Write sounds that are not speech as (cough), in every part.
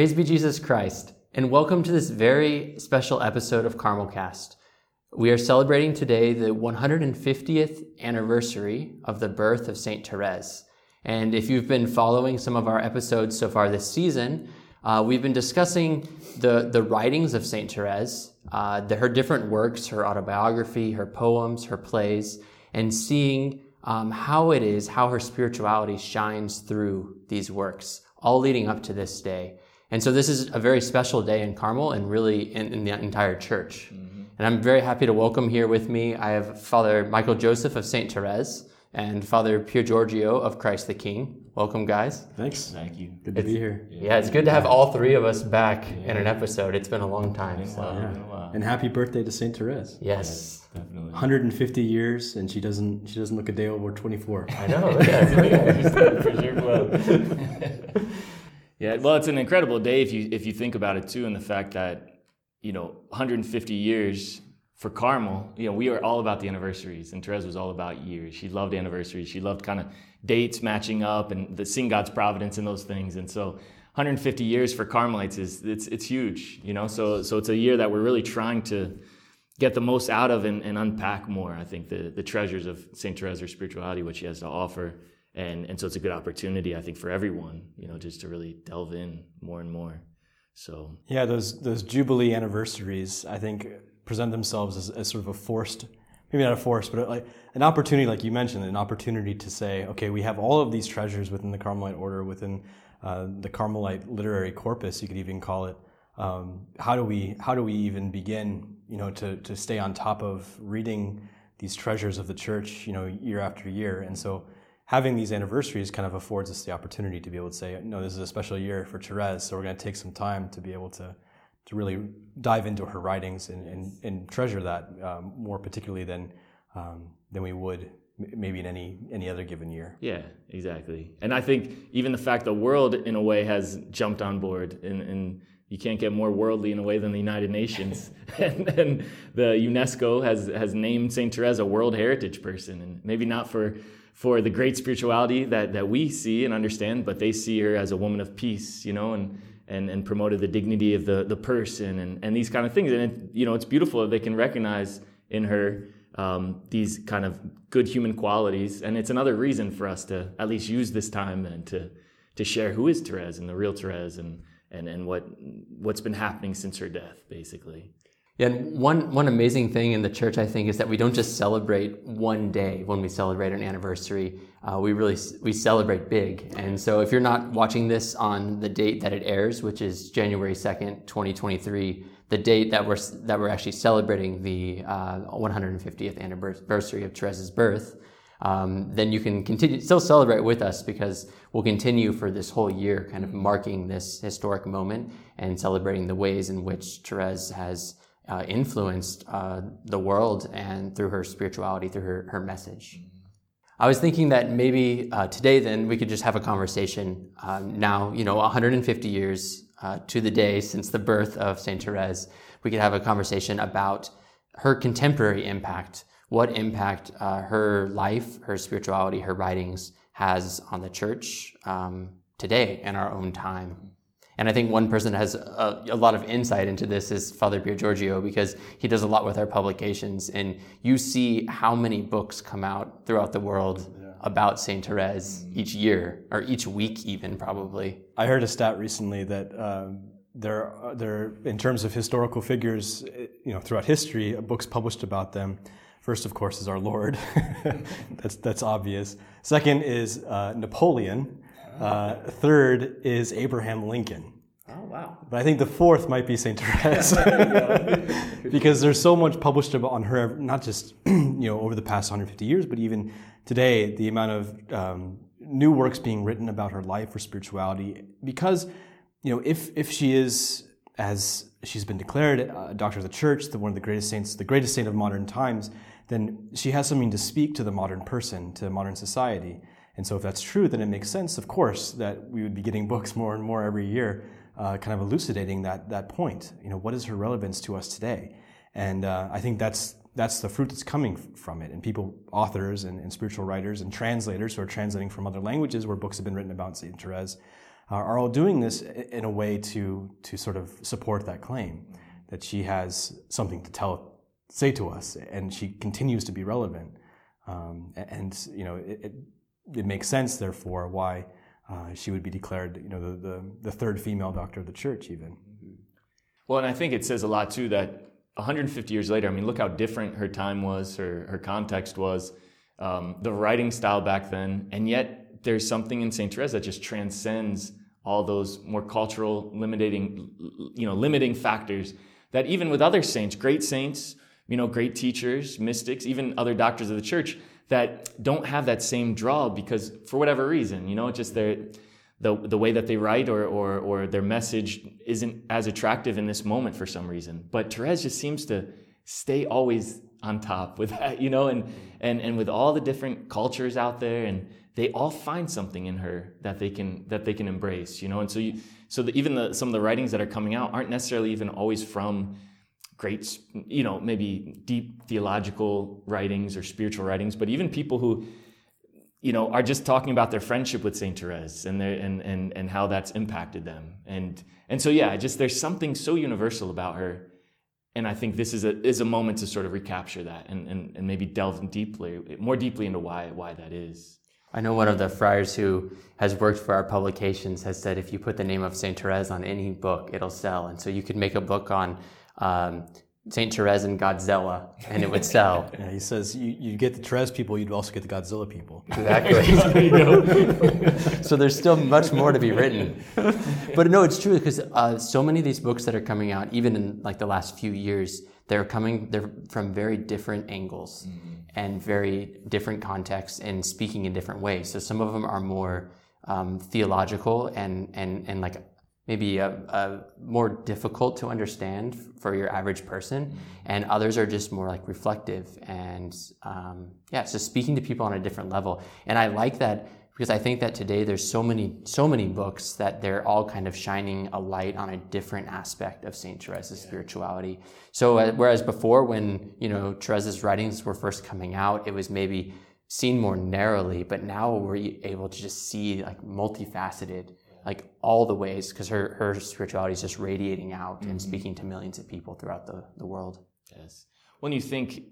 Praise be Jesus Christ, and welcome to this very special episode of Carmelcast. We are celebrating today the 150th anniversary of the birth of St. Therese. And if you've been following some of our episodes so far this season, uh, we've been discussing the, the writings of St. Therese, uh, the, her different works, her autobiography, her poems, her plays, and seeing um, how it is, how her spirituality shines through these works, all leading up to this day. And so this is a very special day in Carmel and really in, in the entire church. Mm-hmm. And I'm very happy to welcome here with me, I have Father Michael Joseph of St. Therese and Father Pier Giorgio of Christ the King. Welcome, guys. Thanks. Thank you. Good to It's- be here. Yeah, it's good to have all three of us back in an episode. It's been a long time. So. Yeah. And happy birthday to Saint Therese. Yes. Definitely. 150 years, and she doesn't she doesn't look a day over 24. I know. look (laughs) (laughs) yeah, well, it's an incredible day if you if you think about it too, and the fact that you know 150 years for Carmel. You know, we are all about the anniversaries, and Therese was all about years. She loved anniversaries. She loved kind of dates matching up and the seeing God's providence in those things. And so, 150 years for Carmelites is it's it's huge. You know, so so it's a year that we're really trying to get the most out of and, and unpack more. I think the the treasures of Saint Therese, her spirituality, what she has to offer, and and so it's a good opportunity, I think, for everyone. You know, just to really delve in more and more. So Yeah, those those Jubilee anniversaries, I think, present themselves as, as sort of a forced, maybe not a forced, but like an opportunity, like you mentioned, an opportunity to say, okay, we have all of these treasures within the Carmelite order, within uh, the Carmelite literary corpus, you could even call it. Um, how do we how do we even begin, you know, to to stay on top of reading these treasures of the church, you know, year after year, and so having these anniversaries kind of affords us the opportunity to be able to say, no, this is a special year for Therese, so we're going to take some time to be able to to really dive into her writings and, and, and treasure that um, more particularly than um, than we would maybe in any any other given year. Yeah, exactly. And I think even the fact the world, in a way, has jumped on board, and, and you can't get more worldly in a way than the United Nations. (laughs) (laughs) and, and the UNESCO has has named Saint Therese a World Heritage Person, and maybe not for for the great spirituality that that we see and understand, but they see her as a woman of peace, you know, and. And, and promoted the dignity of the, the person and, and these kind of things. And, it, you know, it's beautiful that they can recognize in her um, these kind of good human qualities. And it's another reason for us to at least use this time and to, to share who is Therese and the real Therese and, and, and what, what's been happening since her death, basically. Yeah, and one, one amazing thing in the church, I think, is that we don't just celebrate one day when we celebrate an anniversary. Uh, we really we celebrate big. And so, if you're not watching this on the date that it airs, which is January second, 2023, the date that we're that we're actually celebrating the uh, 150th anniversary of Therese's birth, um, then you can continue still celebrate with us because we'll continue for this whole year, kind of marking this historic moment and celebrating the ways in which Therese has uh, influenced uh, the world and through her spirituality, through her, her message. I was thinking that maybe uh, today, then, we could just have a conversation. Um, now, you know, 150 years uh, to the day since the birth of St. Therese, we could have a conversation about her contemporary impact, what impact uh, her life, her spirituality, her writings has on the church um, today in our own time. And I think one person has a, a, lot of insight into this is Father Pier Giorgio because he does a lot with our publications. And you see how many books come out throughout the world yeah. about St. Therese each year, or each week, even probably. I heard a stat recently that um, there, there, in terms of historical figures, you know, throughout history, books published about them. First, of course, is our Lord. (laughs) that's that's obvious. Second is uh, Napoleon. Uh, third is Abraham Lincoln. Oh wow! But I think the fourth might be Saint (laughs) Therese, (laughs) because there's so much published on her, not just (clears throat) you know over the past 150 years, but even today, the amount of um, new works being written about her life, or spirituality. Because you know, if if she is as she's been declared a doctor of the church, the one of the greatest saints, the greatest saint of modern times, then she has something to speak to the modern person, to modern society. And so, if that's true, then it makes sense, of course, that we would be getting (laughs) books more and more every year, uh, kind of elucidating that that point. You know, what is her relevance to us today? And uh, I think that's that's the fruit that's coming from it. And people, authors and, and, spiritual writers and translators who are translating from other languages where books have been written about Saint Therese, are, are all doing this in a way to to sort of support that claim that she has something to tell say to us, and she continues to be relevant. Um, and you know, it, it, it, makes sense, therefore, why uh, she would be declared, you know, the, the, the, third female doctor of the church, even. Well, and I think it says a lot too that 150 years later, I mean, look how different her time was, her her context was, um, the writing style back then, and yet there's something in Saint Therese that just transcends all those more cultural limiting, you know, limiting factors that even with other saints, great saints you know, great teachers, mystics, even other doctors of the church that don't have that same draw because for whatever reason, you know, just their the the way that they write or or or their message isn't as attractive in this moment for some reason. But Therese just seems to stay always on top with that, you know, and and and with all the different cultures out there and they all find something in her that they can that they can embrace, you know. And so you so the, even the some of the writings that are coming out aren't necessarily even always from great, you know, maybe deep theological writings or spiritual writings, but even people who, you know, are just talking about their friendship with Saint Therese and their, and and and how that's impacted them. And and so yeah, just there's something so universal about her. And I think this is a is a moment to sort of recapture that and, and, and maybe delve deeply more deeply into why why that is. I know one of the friars who has worked for our publications has said if you put the name of Saint Therese on any book, it'll sell. And so you could make a book on um, Saint Therese and Godzilla, and it would sell. (laughs) Yeah, he says you, you get the Therese people, you'd also get the Godzilla people. Exactly. (laughs) (laughs) so there's still much more to be written. But no, it's true because uh, so many of these books that are coming out, even in like the last few years, they're coming they're from very different angles mm-hmm. and very different contexts and speaking in different ways. So some of them are more um, theological and and and like maybe a, a, more difficult to understand for your average person, mm-hmm. and others are just more like reflective and um, yeah, so speaking to people on a different level. And I like that because I think that today there's so many so many books that they're all kind of shining a light on a different aspect of Saint Therese's yeah. spirituality. So uh, whereas before, when you know Therese's writings were first coming out, it was maybe seen more narrowly, but now we're able to just see like multifaceted like all the ways because her, her spirituality is just radiating out mm-hmm. and speaking to millions of people throughout the, the world. Yes. When you think,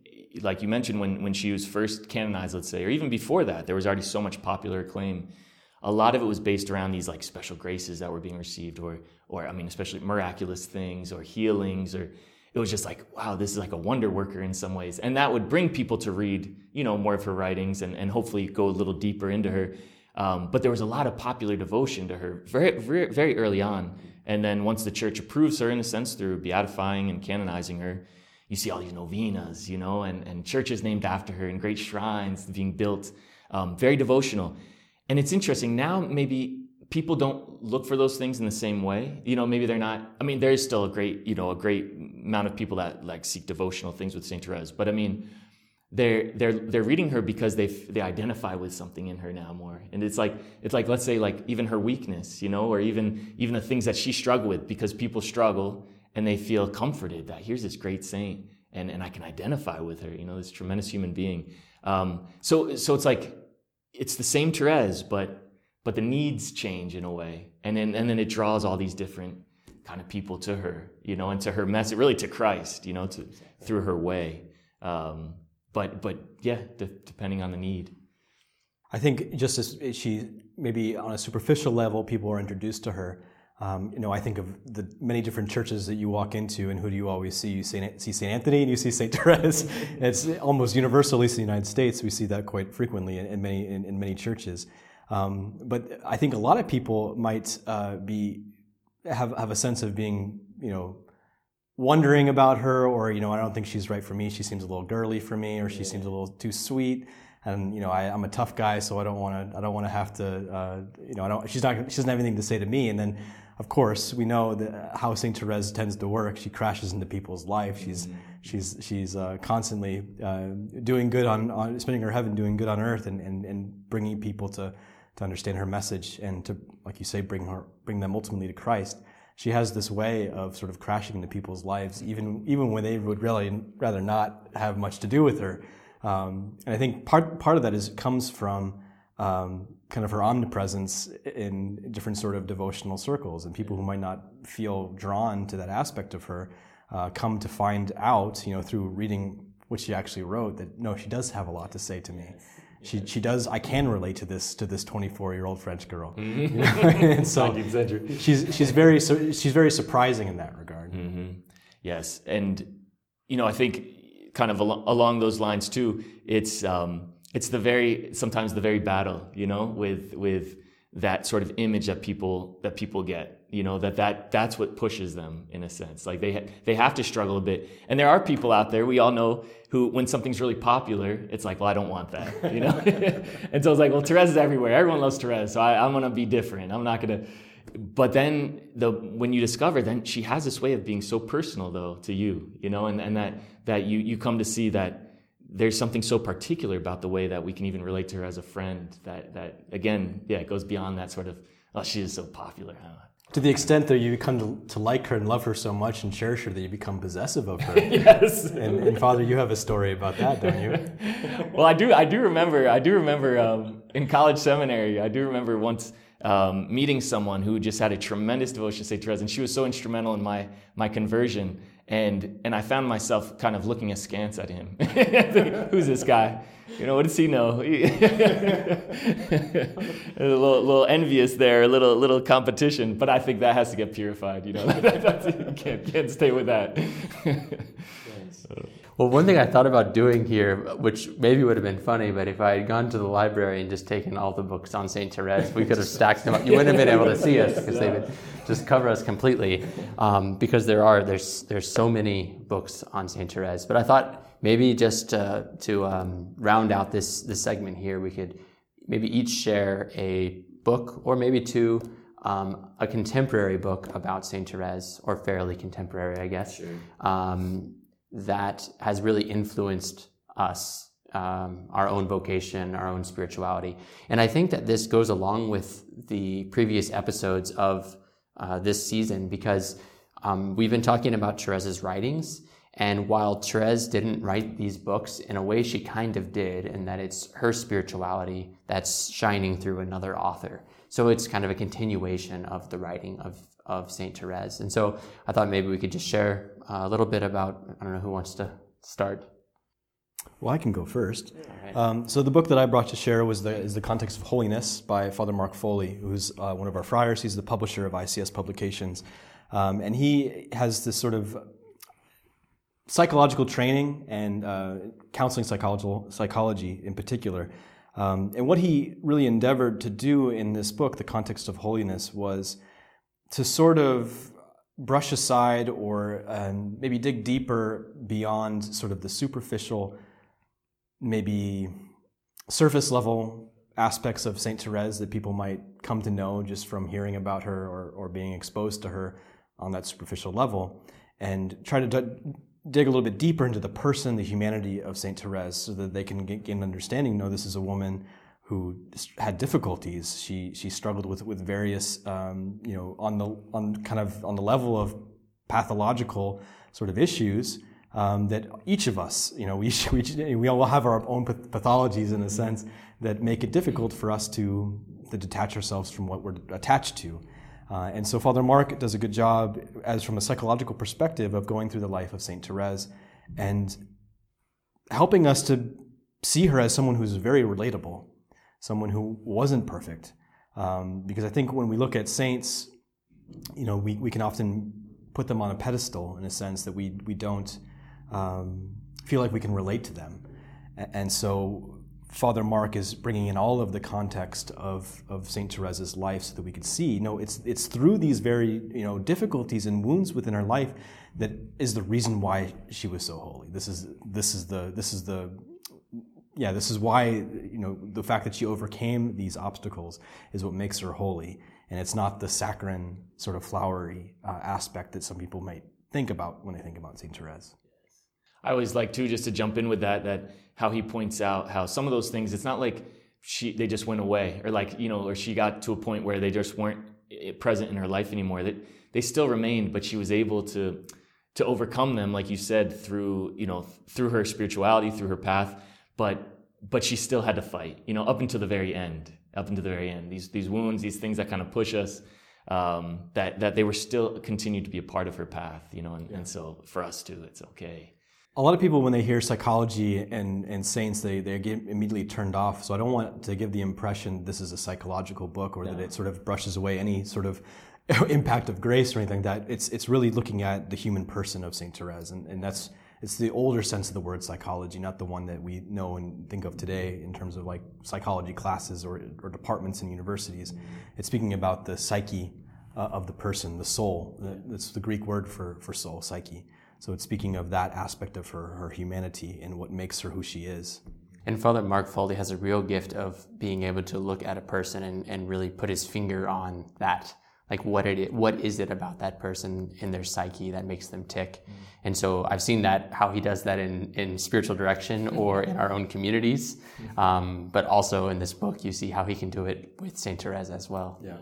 like you mentioned, when, when she was first canonized, let's say, or even before that, there was already so much popular acclaim. A lot of it was based around these like special graces that were being received, or, or I mean, especially miraculous things or healings, or it was just like, wow, this is like a wonder worker in some ways. And that would bring people to read, you know, more of her writings and, and hopefully go a little deeper into her. Um, but there was a lot of popular devotion to her very, very, very early on. And then once the church approves her, in a sense, through beatifying and canonizing her, you see all these novenas, you know, and, and churches named after her and great shrines being built, um, very devotional. And it's interesting now, maybe people don't look for those things in the same way. You know, maybe they're not, I mean, there is still a great, you know, a great amount of people that like seek devotional things with St. Therese. But I mean, they're they're they're reading her because they they identify with something in her now more. And it's like it's like let's say like even her weakness you know or even even the things that she struggled with because people struggle and they feel comforted that here's this great saint and and I can identify with her you know this tremendous human being. Um, so so it's like it's the same Therese but but the needs change in a way. And then and then it draws all these different kind of people to her you know and to her message really to Christ you know to through her way. Um, but but yeah, depending on the need. I think just as she maybe on a superficial level, people are introduced to her. Um, you know, I think of the many different churches that you walk into, and who do you always see? You see St. Anthony and you see St. (laughs) Therese. it's almost universal, at least in the United States. We see that quite frequently in, in many in, in, many churches. Um, but I think a lot of people might uh, be have have a sense of being, you know, wondering about her, or you know, I don't think she's right for me. She seems a little girly for me, or she seems a little too sweet. And you know, I, am a tough guy, so I don't want to. I don't want to have to. Uh, you know, I don't. She's not. She doesn't have anything to say to me. And then, of course, we know that how Saint Therese tends to work. She crashes into people's life. She's mm-hmm. she's she's uh, constantly uh, doing good on, on spending her heaven doing good on earth, and, and, and bringing people to to understand her message and to, like you say, bring her bring them ultimately to Christ she has this way of sort of crashing into people's lives, even even when they would really rather not have much to do with her. Um, and I think part part of that is comes from um, kind of her omnipresence in different sort of devotional circles, and people who might not feel drawn to that aspect of her uh, come to find out, you know, through reading what she actually wrote, that no, she does have a lot to say to me. She, she does. I can relate to this to this 24 year old French girl, mm-hmm. (laughs) you know? and so she's she's very she's very surprising in that regard. Mm-hmm. Yes, and you know I think kind of al- along those lines too. It's um, it's the very sometimes the very battle, you know, with with that sort of image that people that people get you know that that that's what pushes them in a sense. Like they ha- they have to struggle a bit. And there are people out there we all know who when something's really popular it's like well i don't want that you know? (laughs) And so it's like well Therese is everywhere. Everyone loves Therese so I, i'm to be different. I'm not to but then the when you discover then she has this way of being so personal though to you you know? And, and that that you you come to see that there's something so particular about the way that we can even relate to her as a friend that that again yeah it goes beyond that sort of oh she is so popular huh? To the extent that you come to, to, like her and love her so much and cherish her that you become possessive of her. (laughs) yes. And, and, Father, you have a story about that, don't you? (laughs) well, I do. I do remember. I do remember um, in college seminary. I do remember once um, meeting someone who just had a tremendous devotion to Saint Therese, and she was so instrumental in my my conversion. And and I found myself kind of looking askance at him. (laughs) Who's this guy? You know, what does he know? (laughs) a little, little envious there, a little little competition. But I think that has to get purified. You know, (laughs) you can't can't stay with that. Well, one thing I thought about doing here, which maybe would have been funny, but if I had gone to the library and just taken all the books on Saint Therese, we could have stacked them up. You wouldn't have been able to see us because they would just cover us completely. Um, because there are there's there's so many books on Saint Therese. But I thought maybe just uh, to um, round out this this segment here, we could maybe each share a book or maybe two um, a contemporary book about Saint Therese, or fairly contemporary, I guess, sure. um, that has really influenced us, um, our own vocation, our own spirituality. And I think that this goes along with the previous episodes of uh, this season because um, we've been talking about Therese's writings. And while Therese didn't write these books, in a way she kind of did, in that it's her spirituality that's shining through another author. So it's kind of a continuation of the writing of, of St. Therese. And so I thought maybe we could just share a little bit about, I don't know who wants to start. Well, I can go first. Right. Um, so the book that I brought to share was the, is the Context of Holiness by Father Mark Foley, who's uh, one of our friars. He's the publisher of ICS Publications. Um, and he has this sort of psychological training and uh, counseling psychology, psychology in particular. Um, and what he really endeavored to do in this book, The Context of Holiness, was to sort of brush aside or um, maybe dig deeper beyond sort of the superficial, maybe surface level aspects of St. Therese that people might come to know just from hearing about her or, or being exposed to her on that superficial level, and try to d- dig a little bit deeper into the person, the humanity of St. Therese so that they can get, gain an understanding. No, this is a woman who had difficulties. She she struggled with with various um, you know on the on kind of on the level of pathological sort of issues um, that each of us you know (laughs) we we we all have our own pathologies in a sense that make it difficult for us to to detach ourselves from what we're attached to. Uh, and so Father Mark does a good job, as from a psychological perspective, of going through the life of Saint Therese and helping us to see her as someone who's very relatable someone who wasn't perfect. Um, because I think when we look at saints, you know, we, we can often put them on a pedestal in a sense that we, we don't um, feel like we can relate to them. And so Father Mark is bringing in all of the context of, of St. Therese's life so that we could see, no, it's, it's through these very you know, difficulties and wounds within her life that is the reason why she was so holy. This is, this is, the, this is the, yeah, this is why, you know, the fact that she overcame these obstacles is what makes her holy. And it's not the saccharine, sort of flowery uh, aspect that some people might think about when they think about St. Therese. I always like, too, just to jump in with that, that how he points out how some of those things, it's not like she, they just went away or like, you know, or she got to a point where they just weren't eh, present in her life anymore. That they still remained, but she was able to, to overcome them, like you said, through, you know, through her spirituality, through her path but but she still had to fight, you know, up until the very end, up until the very end. These these wounds, these things that kind of push us, um, that that they were still continued to be a part of her path, you know, and, and so for us too, it's okay. A lot of people, when they hear psychology and, and saints, they, they get immediately turned off. So I don't want to give the impression this is a psychological book or that it sort of brushes away any sort of (laughs) impact of grace or anything like that. It's, it's really looking at the human person of St. Therese. And, and that's, it's the older sense of the word psychology, not the one that we know and think of today in terms of like psychology classes or, or departments in universities. It's speaking about the psyche uh, of the person, the soul. That's the Greek word for, for soul, psyche. So it's speaking of that aspect of her, her humanity and what makes her who she is. And Father Mark Foley has a real gift of being able to look at a person and, and really put his finger on that. Like what it what is it about that person in their psyche that makes them tick? Mm. And so I've seen that how he does that in, in spiritual direction or in our own communities, um, but also in this book you see how he can do it with Saint Therese as well. Yeah.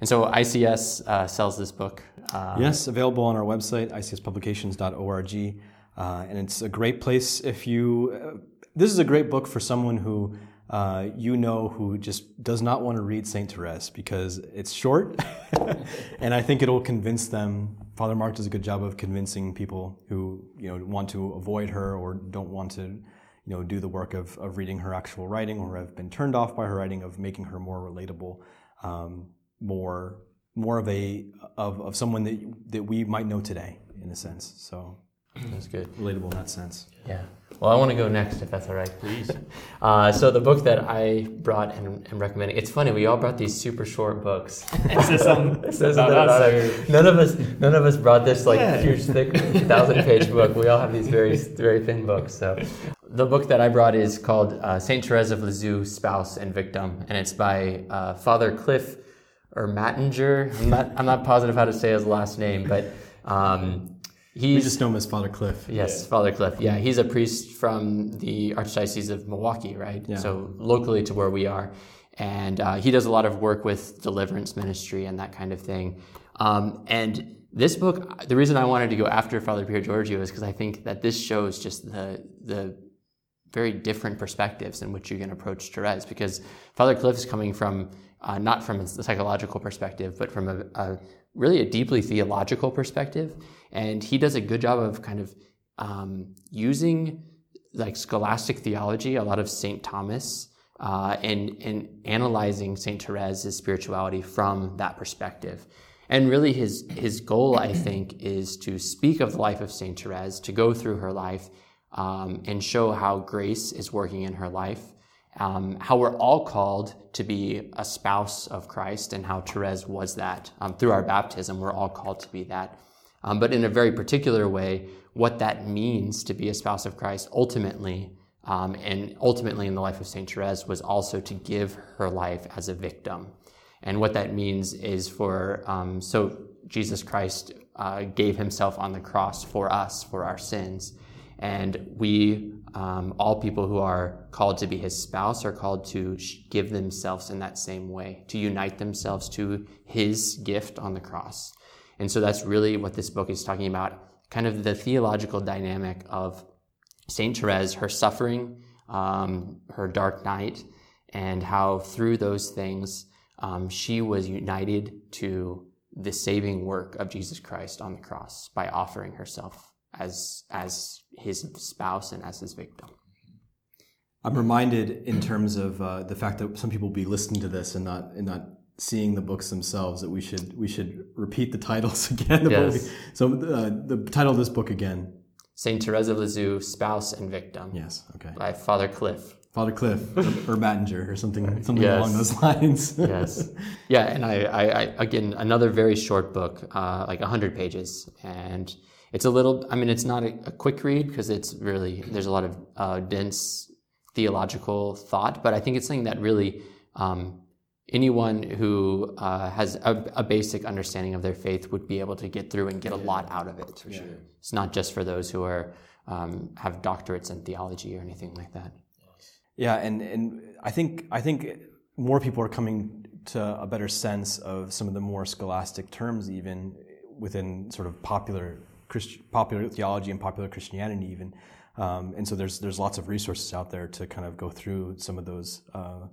And so ICS uh, sells this book. Uh, yes, available on our website, icspublications.org. Uh, and it's a great place if you. Uh, this is a great book for someone who uh, you know who just does not want to read St. Therese because it's short. (laughs) and I think it'll convince them. Father Mark does a good job of convincing people who you know want to avoid her or don't want to you know do the work of, of reading her actual writing or have been turned off by her writing of making her more relatable. Um, more more of a of, of someone that that we might know today in a sense. So that's good. Relatable in that sense. Yeah. Well, I want to go next if that's all right. Please. (laughs) Uh, so the book that I brought and am recommending. It's funny we all brought these super short books. (laughs) it says something it says about us. None of us none of us brought this like yeah. huge thick thousand page book. We all have these very very thin books. So the book that I brought is called uh, Saint Therese of Lisieux, Spouse and Victim, and it's by uh, Father Cliff Ermatinger. I'm not, I'm not positive how to say his last name, but um, he's. We just know him as Father Cliff. Yes, yeah. Father Cliff. Yeah, he's a priest from the Archdiocese of Milwaukee, right? Yeah. So locally to where we are. And uh, he does a lot of work with deliverance ministry and that kind of thing. Um, and this book, the reason I wanted to go after Father Pier Giorgio is because I think that this shows just the the very different perspectives in which you can approach Therese. Because Father Cliff is coming from uh, not from a psychological perspective, but from a, a, really a deeply theological perspective. And he does a good job of kind of um, using like scholastic theology, a lot of St. Thomas, uh, and, and analyzing St. Therese's spirituality from that perspective. And really, his, his goal, I think, is to speak of the life of St. Therese, to go through her life um, and show how grace is working in her life um, how we're all called to be a spouse of Christ and how Therese was that. Um, through our baptism, we're all called to be that. Um, but in a very particular way, what that means to be a spouse of Christ ultimately, um, and ultimately in the life of St. Therese, was also to give her life as a victim. And what that means is for, um, so Jesus Christ uh, gave himself on the cross for us, for our sins. And we, um, all people who are called to be his spouse, are called to give themselves in that same way, to unite themselves to his gift on the cross. And so that's really what this book is talking about kind of the theological dynamic of St. Therese, her suffering, um, her dark night, and how through those things um, she was united to the saving work of Jesus Christ on the cross by offering herself as as his spouse and as his victim. I'm reminded in terms of uh, the fact that some people will be listening to this and not and not seeing the books themselves that we should we should repeat the titles (laughs) again. The yes. Book. So uh, the title of this book again. Saint Therese of Lisieux, Spouse and Victim. Yes. Okay. By Father Cliff. Father Cliff or, or Mattinger or something something yes. along those (laughs) lines. yes. Yeah, and I, I, I, again another very short book, uh, like hundred pages, and it's a little, I mean, it's not a, a quick read because it's really, there's a lot of uh, dense theological thought, but I think it's something that really um, anyone who uh, has a, a, basic understanding of their faith would be able to get through and get a lot out of it. Yeah. Sure. It's not just for those who are um, have doctorates in theology or anything like that. Yeah, and, and I think I think more people are coming to a better sense of some of the more scholastic terms, even within sort of popular Christ, popular theology and popular Christianity, even. Um, and so there's there's lots of resources out there to kind of go through some of those uh,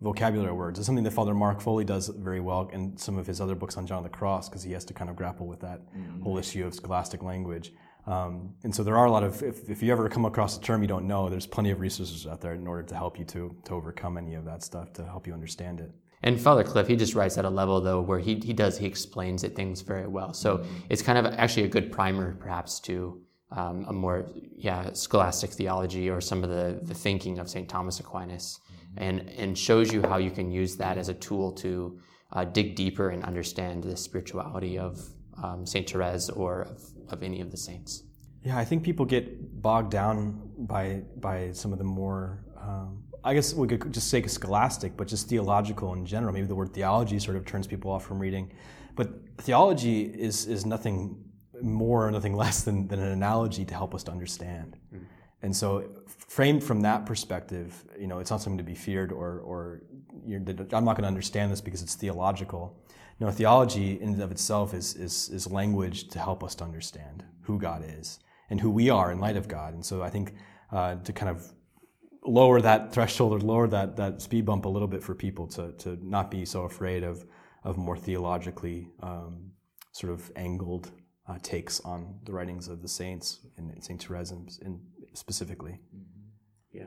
vocabulary words. It's something that Father Mark Foley does very well in some of his other books on John the Cross because he has to kind of grapple with that mm-hmm. whole issue of scholastic language. Um, and so there are a lot of, if, if you ever come across a term you don't know, there's plenty of resources out there in order to help you to, to overcome any of that stuff, to help you understand it. And Father Cliff, he just writes at a level though where he, he does, he explains it things very well. So mm-hmm. it's kind of actually a good primer perhaps to um, a more, yeah, scholastic theology or some of the, the thinking of St. Thomas Aquinas. And, and shows you how you can use that as a tool to uh, dig deeper and understand the spirituality of um, St. Therese or of, of any of the saints. Yeah, I think people get bogged down by by some of the more, um, I guess we could just say scholastic, but just theological in general. Maybe the word theology sort of turns people off from reading, but theology is is nothing more or nothing (laughs) less than, than an analogy to help us to understand. Mm. And so, framed from that perspective, you know, it's not something to be feared or or I'm not going to understand this because it's theological you know, theology in and of itself is, is, is language to help us to understand who God is and who we are in light of God. And so I think uh, to kind of lower that threshold or lower that, that speed bump a little bit for people to, to not be so afraid of, of more theologically um, sort of angled uh, takes on the writings of the saints and St. Therese in, specifically. Mm-hmm. Yeah.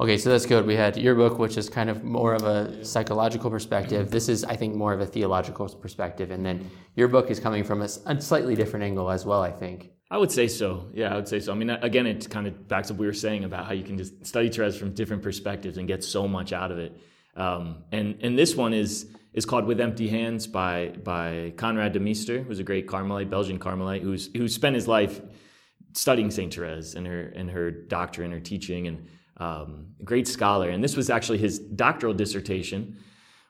Okay, so that's good. We had your book, which is kind of more of a psychological perspective. This is, I think, more of a theological perspective. And then your book is coming from a, a, slightly different angle as well, I think. I would say so. Yeah, I would say so. I mean, again, it kind of backs up what we were saying about how you can just study Therese from different perspectives and get so much out of it. Um, and and this one is is called "With Empty Hands" by by Conrad de Meester, who's a great Carmelite, Belgian Carmelite, who's who spent his life studying Saint Therese and her and her doctrine, her teaching, and um, great scholar. And this was actually his doctoral dissertation,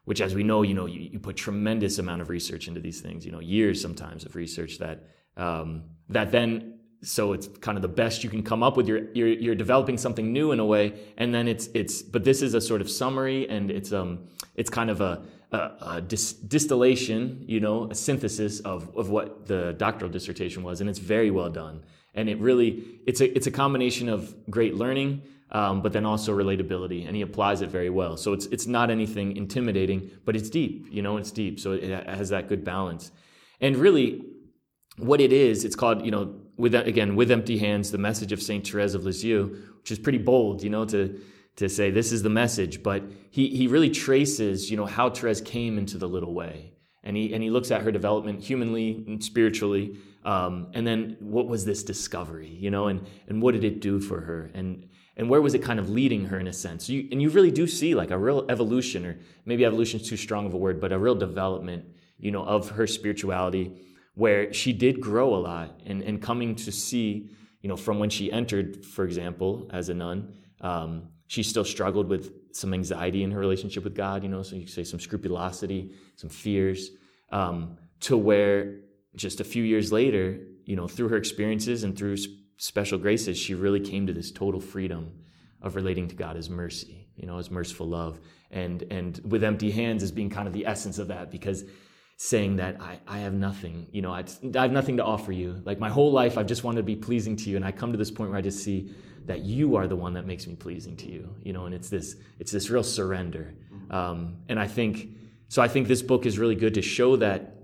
which, as we know, you know, you, you, put tremendous amount of research into these things. You know, years sometimes of research that um, that then. So it's kind of the best you can come up with. You're, you're you're developing something new in a way, and then it's it's. But this is a sort of summary, and it's um it's kind of a a, a dis- distillation, you know, a synthesis of, of what the doctoral dissertation was, and it's very well done. And it really, it's a, it's a combination of great learning, um, but then also relatability, and he applies it very well. So it's it's not anything intimidating, but it's deep. You know, it's deep, so it has that good balance. And really, what it is, it's called you know, with again with empty hands, the message of Saint Therese of Lisieux, which is pretty bold. You know, to to say this is the message, but he he really traces you know how Therese came into the little way, and he and he looks at her development humanly and spiritually. Um, and then what was this discovery, you know, and, and what did it do for her? And and where was it kind of leading her in a sense you, and you really do see like a real evolution or maybe evolution is too strong of a word but a real development you know of her spirituality where she did grow a lot and, and coming to see you know from when she entered for example as a nun um, she still struggled with some anxiety in her relationship with god you know so you could say some scrupulosity some fears um, to where just a few years later you know through her experiences and through special graces, she really came to this total freedom of relating to God as mercy, you know, as merciful love. And and with empty hands as being kind of the essence of that, because saying that I, I have nothing, you know, I, I have nothing to offer you. Like my whole life, I've just wanted to be pleasing to you. And I come to this point where I just see that you are the one that makes me pleasing to you, you know, and it's this, it's this real surrender. Um, and I think, so I think this book is really good to show that,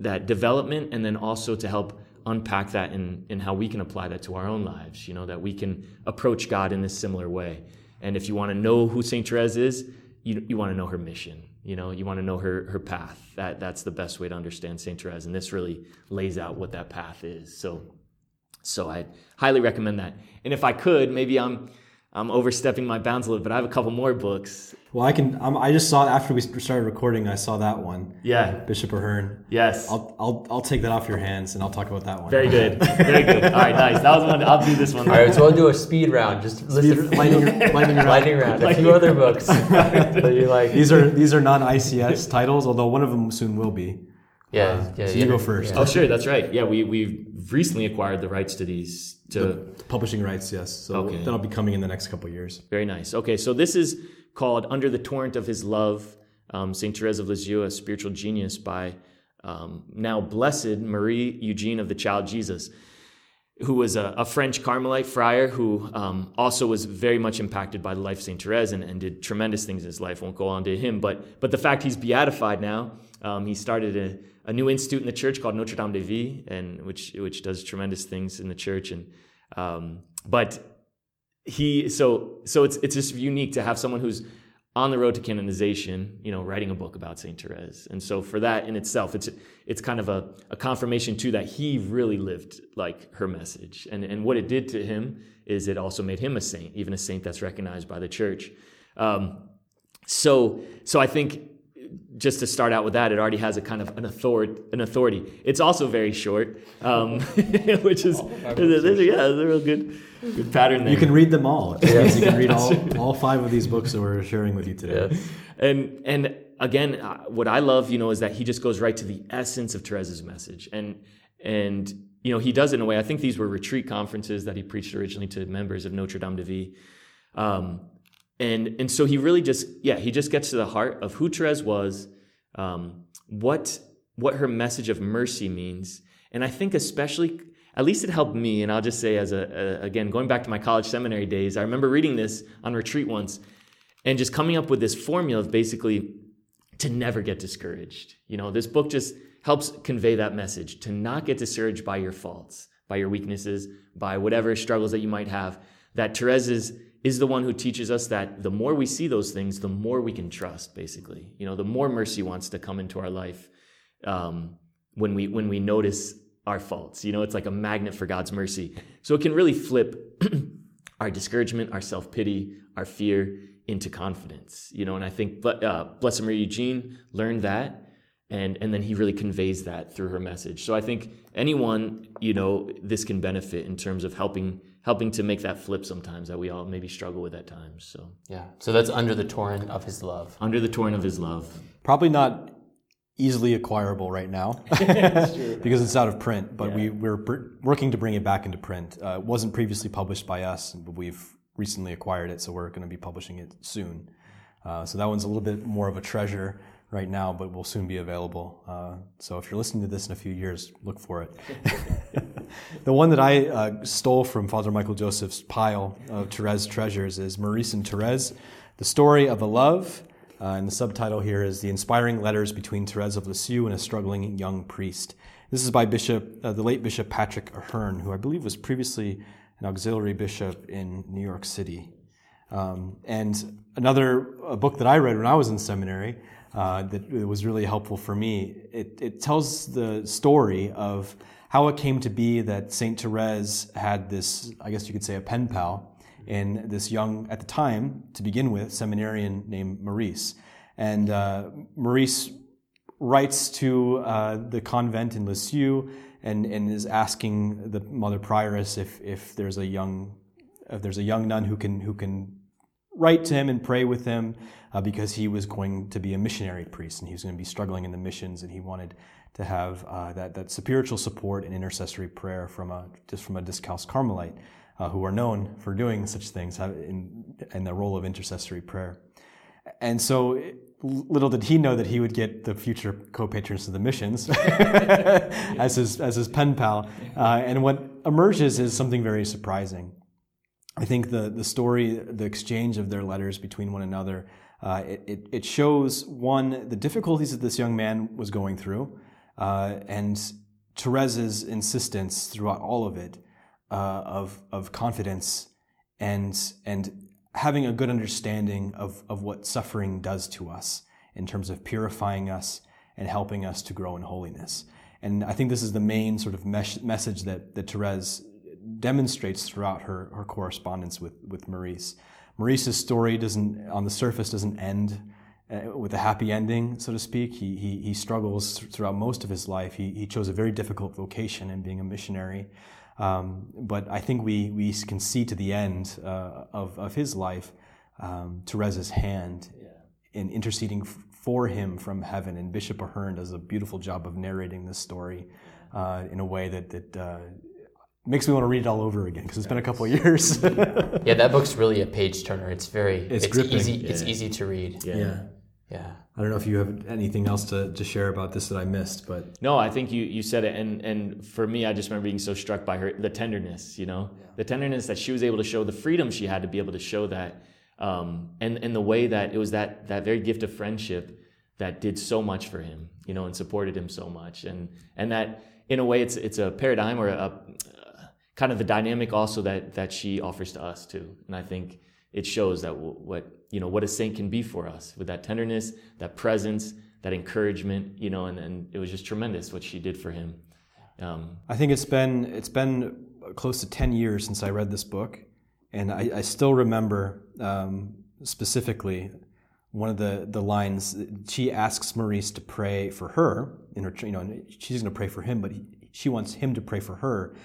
that development and then also to help unpack that in, in how we can apply that to our own lives, you know, that we can approach God in this similar way. And if you want to know who St. Therese is, you, you want to know her mission. You know, you want to know her, her path. That, that's the best way to understand St. Therese. And this really lays out what that path is. So, so I highly recommend that. And if I could, maybe I'm I'm overstepping my bounds a little bit. I have a couple more books. Well, I can. Um, I just saw after we started recording. I saw that one. Yeah, Bishop Ahern. Yes. I'll, I'll I'll take that off your hands and I'll talk about that one. Very good. Very good. All right, nice. That was one. I'll do this one. All right, so we'll do a speed round. Just listen. lightning, lightning round. Lightning round. A few other books (laughs) that you like. These are these are non ICS titles, although one of them soon will be. Yeah, uh, yeah. So you go first. Yeah. Oh, sure. That's right. Yeah, we we recently acquired the rights to these to the publishing rights. Yes, so okay. that'll be coming in the next couple years. Very nice. Okay, so this is called "Under the Torrent of His Love," um, Saint Therese of Lisieux, a spiritual genius by um, now blessed Marie Eugene of the Child Jesus. who was a, a French Carmelite friar who um, also was very much impacted by the life of Saint Therese and, and, did tremendous things in his life. Won't go on to him, but but the fact he's beatified now, um, he started a, a, new institute in the church called Notre Dame de Vie, and which which does tremendous things in the church. And um, but he so so it's it's just unique to have someone who's on the road to canonization, you know, writing a book about Saint Therese. And so for that in itself, it's it's kind of a, a confirmation too that he really lived like her message. And and what it did to him is it also made him a saint, even a saint that's recognized by the church. Um, so so I think just to start out with that, it already has a kind of an authority. An authority. It's also very short, um, (laughs) which is oh, yeah, it's a real good good pattern there. (laughs) You can read them all. Yes. you can read all, all five of these books that we're sharing with you today. Yes. And and again, uh, what I love, you know, is that he just goes right to the essence of Therese's message, and and you know he does it in a way. I think these were retreat conferences that he preached originally to members of Notre Dame de Vie. Um, and and so he really just yeah he just gets to the heart of who Therese was, um, what what her message of mercy means, and I think especially at least it helped me. And I'll just say, as a, a, again, going back to my college seminary days, I remember reading this on retreat once and just coming up with this formula of basically to never get discouraged. You know, this book just helps convey that message to not get discouraged by your faults, by your weaknesses, by whatever struggles that you might have. That Therese is, the one who teaches us that the more we see those things, the more we can trust, basically. You know, the more mercy wants to come into our life um, when, we, when we notice our faults. You know, it's like a magnet for God's mercy. So it can really flip (clears throat) our discouragement, our self pity, our fear into confidence. You know, and I think uh, Blessed Maria Eugene learned that. And, and then he really conveys that through her message. So I think anyone, you know, this can benefit in terms of helping helping to make that flip sometimes that we all maybe struggle with at times. So yeah. So that's under the torrent of his love. Under the torrent of his love. Probably not easily acquirable right now (laughs) because it's out of print. But yeah. we, we're br- working to bring it back into print. Uh, it wasn't previously published by us, but we've recently acquired it, so we're going to be publishing it soon. Uh, so that one's a little bit more of a treasure right now, but will soon be available. Uh, so if you're listening to this in a few years, look for it. (laughs) the one that I uh, stole from Father Michael Joseph's pile of Therese treasures is Maurice and Therese, the story of a love uh, and the subtitle here is The Inspiring Letters Between Therese of Lisieux and a Struggling Young Priest. This is by Bishop, uh, the late Bishop Patrick Ahern, who I believe was previously an auxiliary bishop in New York City. Um, and another book that I read when I was in seminary uh, that was really helpful for me, it, it tells the story of how it came to be that St. Therese had this, I guess you could say, a pen pal in this young, at the time, to begin with, seminarian named Maurice. And uh, Maurice writes to uh, the convent in Lisieux and, and is asking the mother prioress if, if there's a young if there's a young nun who can who can write to him and pray with him uh, because he was going to be a missionary priest and he was going to be struggling in the missions and he wanted to have uh, that, that spiritual support and intercessory prayer from a just from a discalced Carmelite uh, who are known for doing such things in, in the role of intercessory prayer. And so little did he know that he would get the future co-patrons of the missions (laughs) (laughs) as his as his pen pal. Uh, and what emerges is something very surprising. I think the the story, the exchange of their letters between one another, uh, it, it, it shows one the difficulties that this young man was going through, uh, and Therese's insistence throughout all of it uh, of, of confidence and, and having a good understanding of, of what suffering does to us in terms of purifying us and helping us to grow in holiness. And I think this is the main sort of mes- message that, that Therese demonstrates throughout her, her correspondence with, with Maurice. Maurice's story doesn't, on the surface, doesn't end uh, with a happy ending, so to speak. He, he, he struggles throughout most of his life. He, he chose a very difficult vocation in being a missionary. Um, but I think we, we can see to the end uh, of, of his life um, Therese's hand in interceding f- for him from heaven. And Bishop Ahern does a beautiful job of narrating this story uh, in a way that, that uh, makes me want to read it all over again because it's been a couple of years. (laughs) yeah, that book's really a page turner. It's very it's, it's easy. Yeah. It's easy to read. Yeah. yeah. Yeah. I don't know if you have anything else to, to share about this that I missed, but No, I think you, you said it, and and for me, I just remember being so struck by her the tenderness, you know, the tenderness that she was able to show, the freedom she had to be able to show that, um, and and the way that it was that that very gift of friendship that did so much for him, you know, and supported him so much, and and that in a way it's it's a paradigm or a, a kind of the dynamic also that that she offers to us too, and I think it shows that w- what you know what a saint can be for us with that tenderness, that presence, that encouragement, you know, and, and it was just tremendous what she did for him. Um, I think it's been it's been close to ten years since I read this book, and I, I still remember um, specifically one of the the lines. She asks Maurice to pray for her in her, you know, she's going to pray for him, but he, she wants him to pray for her,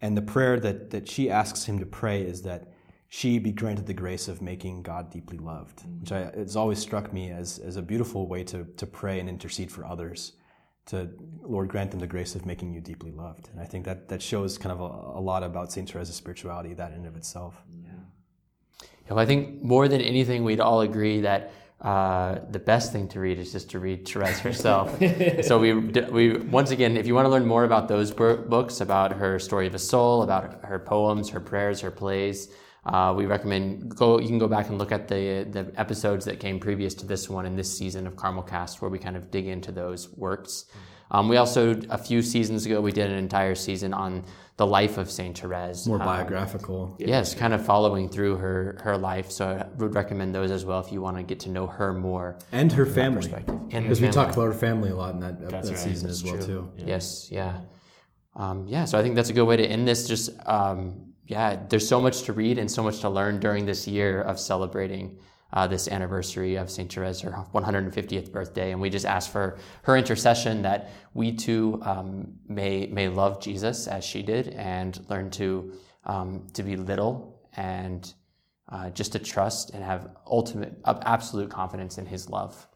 and the prayer that that she asks him to pray is that she be granted the grace of making God deeply loved, mm-hmm. which I, it's always struck me as, as a beautiful way to, to pray and intercede for others. To Lord grant them the grace of making you deeply loved, and I think that that shows kind of a, a lot about Saint Teresa's spirituality, that in and of itself. Yeah, well, I think more than anything, we'd all agree that uh, the best thing to read is just to read Therese herself. (laughs) so we, we once again, if you want to learn more about those books, about her story of a soul, about her poems, her prayers, her plays, uh, we recommend go. You can go back and look at the the episodes that came previous to this one in this season of Carmel Cast, where we kind of dig into those works. Um, we also a few seasons ago we did an entire season on the life of Saint Therese. More Um, biographical. Yes, kind of following through her her life. So I would recommend those as well if you want to get to know her more. and her family. perspective. And Because we family. talked about her family a lot in that, that right, season as well too. Yes, yeah, um, yeah. So I think that's a good way to end this. Just um, yeah, there's so much to read and so much to learn during this year of celebrating uh, this anniversary of Saint Therese, her 150th birthday, and we just ask for her intercession that we too um, may may love Jesus as she did and learn to um, to be little and uh, just to trust and have ultimate, absolute confidence in His love.